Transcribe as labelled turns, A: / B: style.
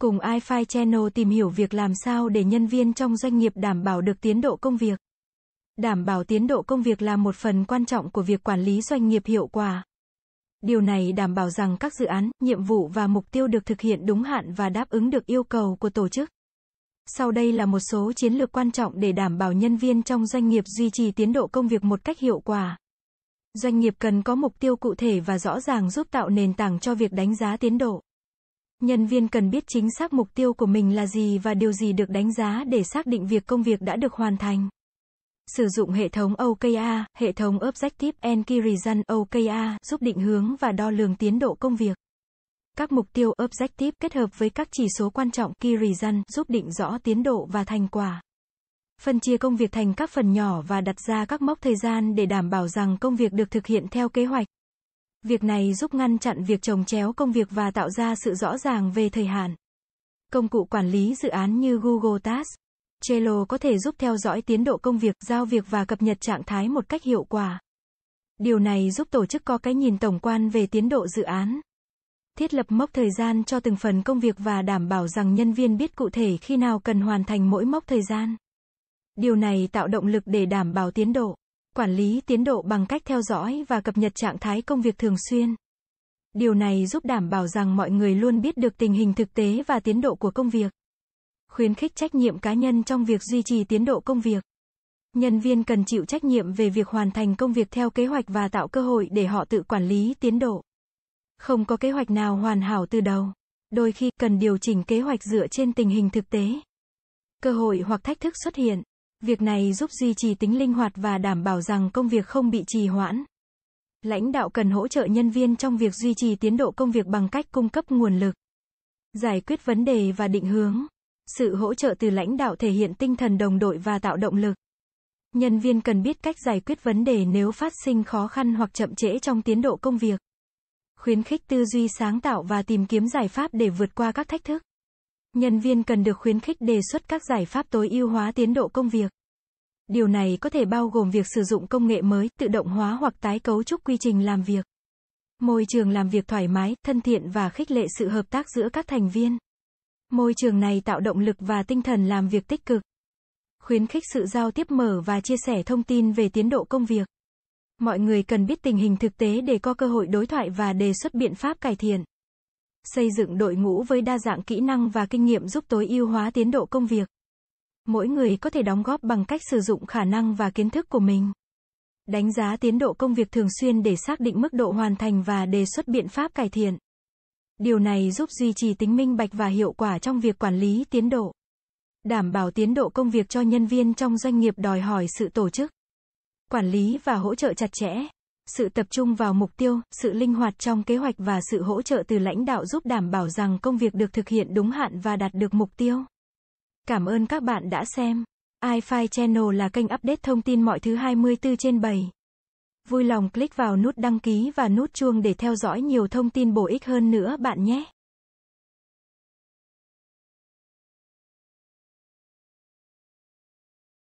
A: Cùng iFi Channel tìm hiểu việc làm sao để nhân viên trong doanh nghiệp đảm bảo được tiến độ công việc. Đảm bảo tiến độ công việc là một phần quan trọng của việc quản lý doanh nghiệp hiệu quả. Điều này đảm bảo rằng các dự án, nhiệm vụ và mục tiêu được thực hiện đúng hạn và đáp ứng được yêu cầu của tổ chức. Sau đây là một số chiến lược quan trọng để đảm bảo nhân viên trong doanh nghiệp duy trì tiến độ công việc một cách hiệu quả. Doanh nghiệp cần có mục tiêu cụ thể và rõ ràng giúp tạo nền tảng cho việc đánh giá tiến độ. Nhân viên cần biết chính xác mục tiêu của mình là gì và điều gì được đánh giá để xác định việc công việc đã được hoàn thành. Sử dụng hệ thống OKR, hệ thống Objective and Key Result OKR giúp định hướng và đo lường tiến độ công việc. Các mục tiêu Objective kết hợp với các chỉ số quan trọng Key Result giúp định rõ tiến độ và thành quả. Phân chia công việc thành các phần nhỏ và đặt ra các mốc thời gian để đảm bảo rằng công việc được thực hiện theo kế hoạch. Việc này giúp ngăn chặn việc trồng chéo công việc và tạo ra sự rõ ràng về thời hạn. Công cụ quản lý dự án như Google Task, Trello có thể giúp theo dõi tiến độ công việc, giao việc và cập nhật trạng thái một cách hiệu quả. Điều này giúp tổ chức có cái nhìn tổng quan về tiến độ dự án. Thiết lập mốc thời gian cho từng phần công việc và đảm bảo rằng nhân viên biết cụ thể khi nào cần hoàn thành mỗi mốc thời gian. Điều này tạo động lực để đảm bảo tiến độ. Quản lý tiến độ bằng cách theo dõi và cập nhật trạng thái công việc thường xuyên. Điều này giúp đảm bảo rằng mọi người luôn biết được tình hình thực tế và tiến độ của công việc. Khuyến khích trách nhiệm cá nhân trong việc duy trì tiến độ công việc. Nhân viên cần chịu trách nhiệm về việc hoàn thành công việc theo kế hoạch và tạo cơ hội để họ tự quản lý tiến độ. Không có kế hoạch nào hoàn hảo từ đầu. Đôi khi cần điều chỉnh kế hoạch dựa trên tình hình thực tế. Cơ hội hoặc thách thức xuất hiện. Việc này giúp duy trì tính linh hoạt và đảm bảo rằng công việc không bị trì hoãn. Lãnh đạo cần hỗ trợ nhân viên trong việc duy trì tiến độ công việc bằng cách cung cấp nguồn lực, giải quyết vấn đề và định hướng. Sự hỗ trợ từ lãnh đạo thể hiện tinh thần đồng đội và tạo động lực. Nhân viên cần biết cách giải quyết vấn đề nếu phát sinh khó khăn hoặc chậm trễ trong tiến độ công việc. Khuyến khích tư duy sáng tạo và tìm kiếm giải pháp để vượt qua các thách thức. Nhân viên cần được khuyến khích đề xuất các giải pháp tối ưu hóa tiến độ công việc. Điều này có thể bao gồm việc sử dụng công nghệ mới, tự động hóa hoặc tái cấu trúc quy trình làm việc. Môi trường làm việc thoải mái, thân thiện và khích lệ sự hợp tác giữa các thành viên. Môi trường này tạo động lực và tinh thần làm việc tích cực. Khuyến khích sự giao tiếp mở và chia sẻ thông tin về tiến độ công việc. Mọi người cần biết tình hình thực tế để có cơ hội đối thoại và đề xuất biện pháp cải thiện. Xây dựng đội ngũ với đa dạng kỹ năng và kinh nghiệm giúp tối ưu hóa tiến độ công việc. Mỗi người có thể đóng góp bằng cách sử dụng khả năng và kiến thức của mình. Đánh giá tiến độ công việc thường xuyên để xác định mức độ hoàn thành và đề xuất biện pháp cải thiện. Điều này giúp duy trì tính minh bạch và hiệu quả trong việc quản lý tiến độ. Đảm bảo tiến độ công việc cho nhân viên trong doanh nghiệp đòi hỏi sự tổ chức, quản lý và hỗ trợ chặt chẽ. Sự tập trung vào mục tiêu, sự linh hoạt trong kế hoạch và sự hỗ trợ từ lãnh đạo giúp đảm bảo rằng công việc được thực hiện đúng hạn và đạt được mục tiêu. Cảm ơn các bạn đã xem. iFi Channel là kênh update thông tin mọi thứ 24 trên 7. Vui lòng click vào nút đăng ký và nút chuông để theo dõi nhiều thông tin bổ ích hơn nữa bạn nhé.